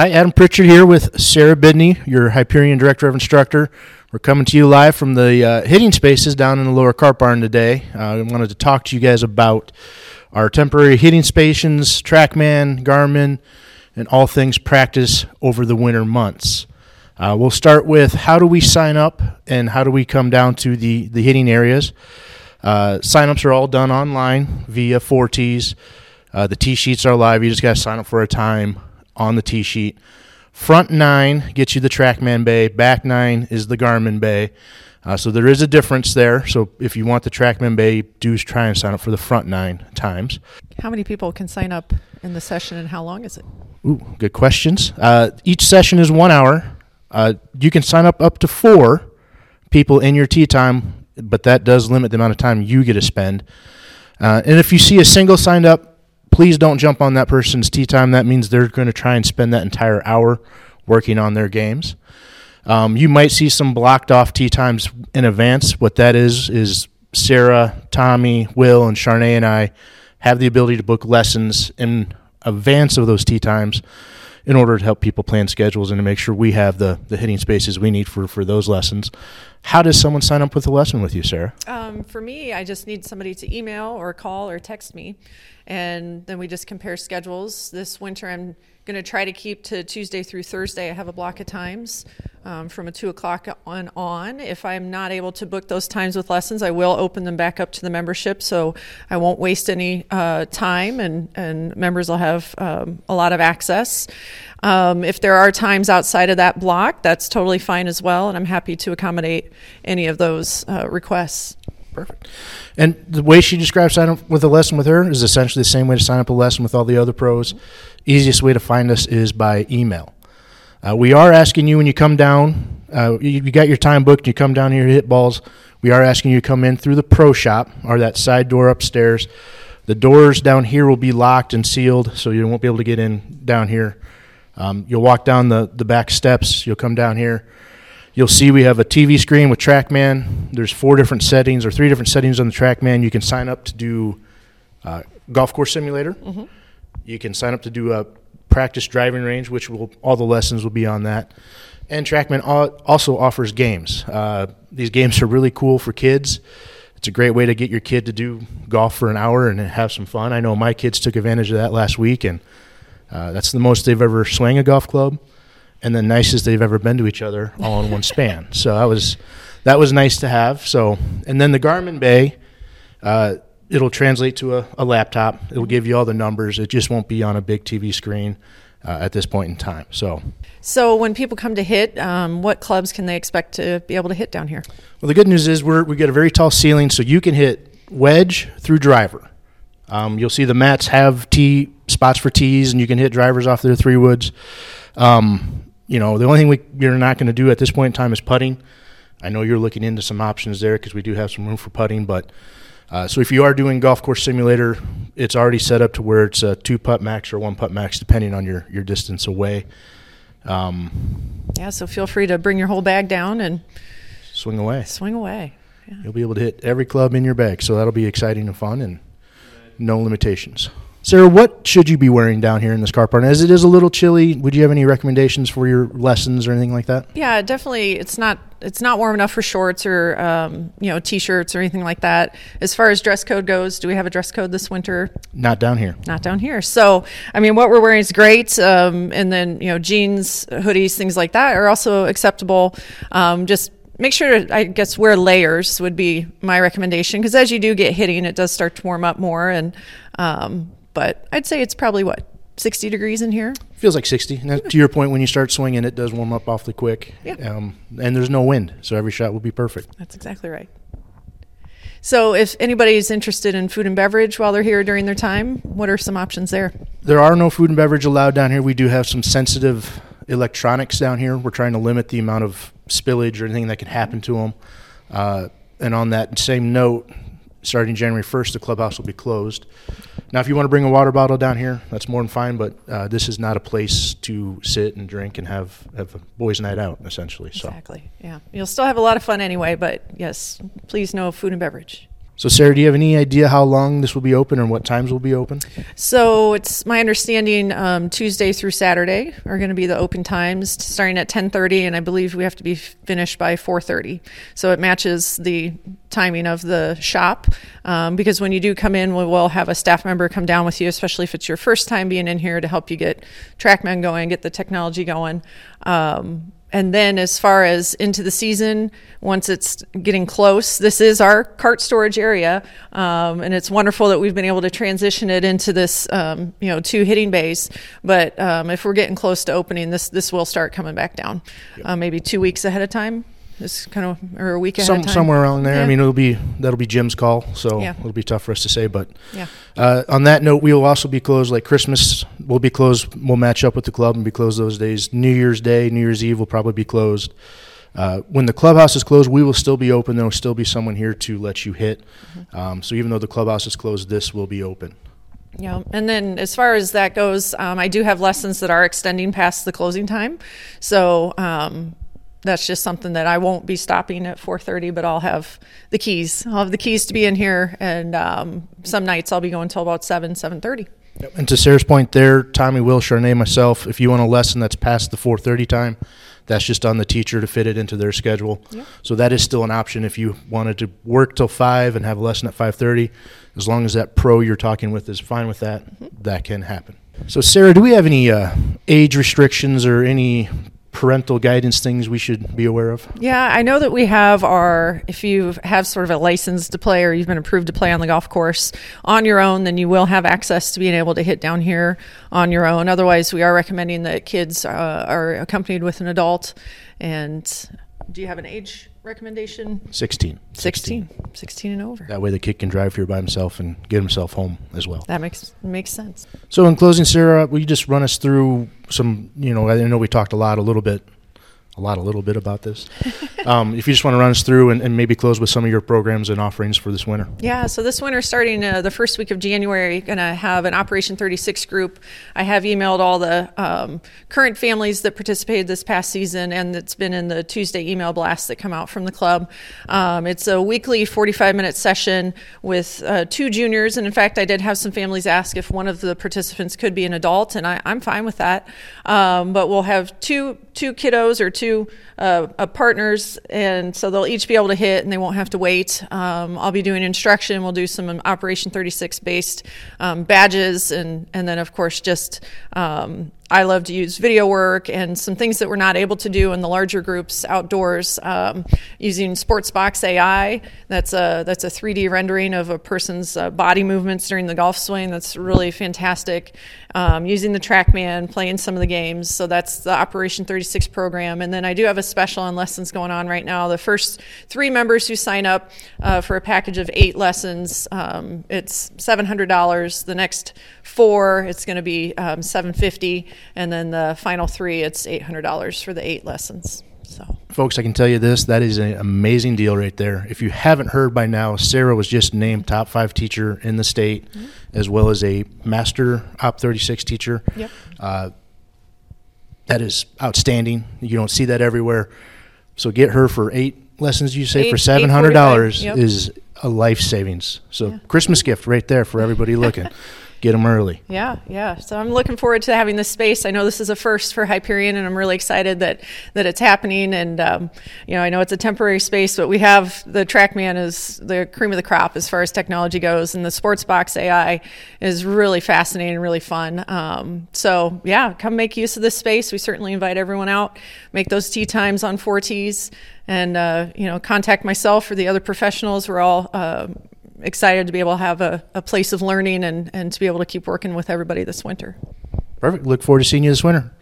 Hi, Adam Pritchard here with Sarah Bidney, your Hyperion Director of Instructor. We're coming to you live from the uh, hitting spaces down in the lower cart barn today. Uh, I wanted to talk to you guys about our temporary hitting stations, TrackMan, Garmin, and all things practice over the winter months. Uh, we'll start with how do we sign up and how do we come down to the, the hitting areas. Uh, signups are all done online via ForeTees. Uh, the tee sheets are live. You just got to sign up for a time on the tee sheet. Front nine gets you the TrackMan bay. Back nine is the Garmin bay. Uh, so there is a difference there. So if you want the TrackMan bay, do try and sign up for the front nine times. How many people can sign up in the session and how long is it? Ooh, good questions. Uh, each session is one hour. Uh, you can sign up up to four people in your tee time, but that does limit the amount of time you get to spend. Uh, and if you see a single signed up, please don't jump on that person's tee time. That means they're going to try and spend that entire hour working on their games. Um, you might see some blocked off tee times in advance. What that is is Sarah, Tommy, Will, and Charnay and I have the ability to book lessons in advance of those tee times in order to help people plan schedules and to make sure we have the, the hitting spaces we need for, for those lessons. How does someone sign up with a lesson with you, Sarah? Um, for me, I just need somebody to email or call or text me, and then we just compare schedules. This winter, I'm going to try to keep to Tuesday through Thursday. I have a block of times um, from a two o'clock on on. If I'm not able to book those times with lessons, I will open them back up to the membership, so I won't waste any uh, time, and and members will have um, a lot of access. Um, if there are times outside of that block, that's totally fine as well, and I'm happy to accommodate any of those uh, requests. Perfect. And the way she describes sign up with a lesson with her is essentially the same way to sign up a lesson with all the other pros. Easiest way to find us is by email. Uh, we are asking you when you come down, uh, you, you, got your time booked, you come down here to hit balls. We are asking you to come in through the pro shop or that side door upstairs. The doors down here will be locked and sealed, so you won't be able to get in down here. Um, you'll walk down the, the back steps, you'll come down here. You'll see we have a TV screen with TrackMan. There's four different settings or three different settings on the TrackMan. You can sign up to do uh, golf course simulator. Mm-hmm. You can sign up to do a practice driving range, which will all the lessons will be on that. And TrackMan also offers games. Uh, these games are really cool for kids. It's a great way to get your kid to do golf for an hour and have some fun. I know my kids took advantage of that last week, and uh, that's the most they've ever swung a golf club, and the nicest they've ever been to each other all in one span. So that was that was nice to have. So and then the Garmin Bay, uh, it'll translate to a, a, laptop. It'll give you all the numbers. It just won't be on a big TV screen uh, at this point in time. So. So when people come to hit, um, what clubs can they expect to be able to hit down here? Well, the good news is we're we get a very tall ceiling, so you can hit wedge through driver. Um, you'll see the mats have tee spots for tees, and you can hit drivers off their three woods. Um, you know, the only thing we, you're not going to do at this point in time is putting. I know you're looking into some options there because we do have some room for putting, but uh, so if you are doing golf course simulator, it's already set up to where it's a two putt max or one putt max, depending on your your distance away. Um, yeah, so feel free to bring your whole bag down and swing away. Swing away. Yeah. You'll be able to hit every club in your bag, so that'll be exciting and fun, and no limitations. Sarah, what should you be wearing down here in this car park? As it is a little chilly, would you have any recommendations for your lessons or anything like that? Yeah, definitely. It's not it's not warm enough for shorts or um, you know t-shirts or anything like that. As far as dress code goes, do we have a dress code this winter? Not down here. Not down here. So I mean, what we're wearing is great, um, and then you know jeans, hoodies, things like that are also acceptable. Um, just make sure to, I guess, wear layers would be my recommendation because as you do get hitting, it does start to warm up more and um, but I'd say it's probably what 60 degrees in here. Feels like 60. to your point, when you start swinging, it does warm up awfully quick. Yeah. Um, and there's no wind, so every shot will be perfect. That's exactly right. So, if anybody's interested in food and beverage while they're here during their time, what are some options there? There are no food and beverage allowed down here. We do have some sensitive electronics down here. We're trying to limit the amount of spillage or anything that can happen to them. Uh, and on that same note, starting January 1st, the clubhouse will be closed. Now, if you want to bring a water bottle down here, that's more than fine, but uh, this is not a place to sit and drink and have, have a boys' night out, essentially. So. Exactly, yeah. You'll still have a lot of fun anyway, but yes, please no food and beverage. So, Sarah, do you have any idea how long this will be open and what times will be open? So it's my understanding um, Tuesday through Saturday are going to be the open times, starting at 10:30, and I believe we have to be finished by 4:30. So it matches the timing of the shop um, because when you do come in, we will have a staff member come down with you, especially if it's your first time being in here to help you get TrackMan going, get the technology going. Um, and then as far as into the season once it's getting close this is our cart storage area. Um, and it's wonderful that we've been able to transition it into this um, you know two hitting bays. But um, if we're getting close to opening this this will start coming back down uh, maybe two weeks ahead of time this kind of or a week ahead Some, somewhere around there. I mean, it'll be that'll be Jim's call, so Yeah. it'll be tough for us to say. But yeah uh, on that note, we will also be closed. Like Christmas, we'll be closed. We'll match up with the club and be closed those days. New Year's Day, New Year's Eve will probably be closed. Uh, when the clubhouse is closed, we will still be open. There will still be someone here to let you hit. Mm-hmm. Um, so even though the clubhouse is closed, this will be open. Yeah, and then as far as that goes, um, I do have lessons that are extending past the closing time, so um, that's just something that I won't be stopping at 4:30, but I'll have the keys. I'll have the keys to be in here, and um, some nights I'll be going till about seven, 7:30. And to Sarah's point there, Tommy, Will, Charnay, myself, if you want a lesson that's past the 4.30 time, that's just on the teacher to fit it into their schedule. Yeah. So that is still an option if you wanted to work till 5 and have a lesson at 5.30. As long as that pro you're talking with is fine with that, that can happen. So Sarah, do we have any uh, age restrictions or any parental guidance things we should be aware of? Yeah, I know that we have our, if you have sort of a license to play or you've been approved to play on the golf course on your own, then you will have access to being able to hit down here on your own. Otherwise, we are recommending that kids uh, are accompanied with an adult. And do you have an age recommendation? 16. 16. 16 and over. That way the kid can drive here by himself and get himself home as well. That makes makes sense. So in closing, Sarah, will you just run us through some, you know, I know we talked a lot, a little bit, a lot, a little bit about this. um, if you just want to run us through and, and maybe close with some of your programs and offerings for this winter. Yeah, so this winter, starting uh, the first week of January, going to have an Operation 36 group. I have emailed all the um, current families that participated this past season, and it's been in the Tuesday email blasts that come out from the club. Um, it's a weekly 45 minute session with uh, two juniors, and in fact, I did have some families ask if one of the participants could be an adult, and I, I'm fine with that. Um, but we'll have two two kiddos or two uh, uh, partners, and so they'll each be able to hit, and they won't have to wait. Um, I'll be doing instruction. We'll do some um, Operation 36 based um, badges, and and then of course just. Um, I love to use video work and some things that we're not able to do in the larger groups outdoors um, using Sportsbox AI. That's a that's a 3D rendering of a person's uh, body movements during the golf swing. That's really fantastic. Um, using the TrackMan, playing some of the games. So that's the Operation 36 program. And then I do have a special on lessons going on right now. The first three members who sign up uh, for a package of eight lessons, um, it's $700. The next four, it's going to be um, 750 and then the final three, it's $800 for the eight lessons. So Folks, I can tell you this that is an amazing deal right there. If you haven't heard by now, Sarah was just named top five teacher in the state, as well as a master Op 36 teacher. Yep. Uh, that is outstanding. You don't see that everywhere. So get her for eight lessons, you say, Eight- for $700 $845, yep. is a life savings. So Yeah. Christmas gift right there for everybody looking. Get them early. Yeah, yeah. So I'm looking forward to having this space. I know this is a first for Hyperion, and I'm really excited that that it's happening. And um, you know, I know it's a temporary space, but we have the TrackMan is the cream of the crop as far as technology goes, and the Sportsbox AI is really fascinating, really fun. Um, so yeah, come make use of this space. We certainly invite everyone out. Make those tee times on ForeTees, and uh, you know, contact myself or the other professionals. We're all um excited to be able to have a, a place of learning and, and to be able to keep working with everybody this winter. Perfect. Look forward to seeing you this winter.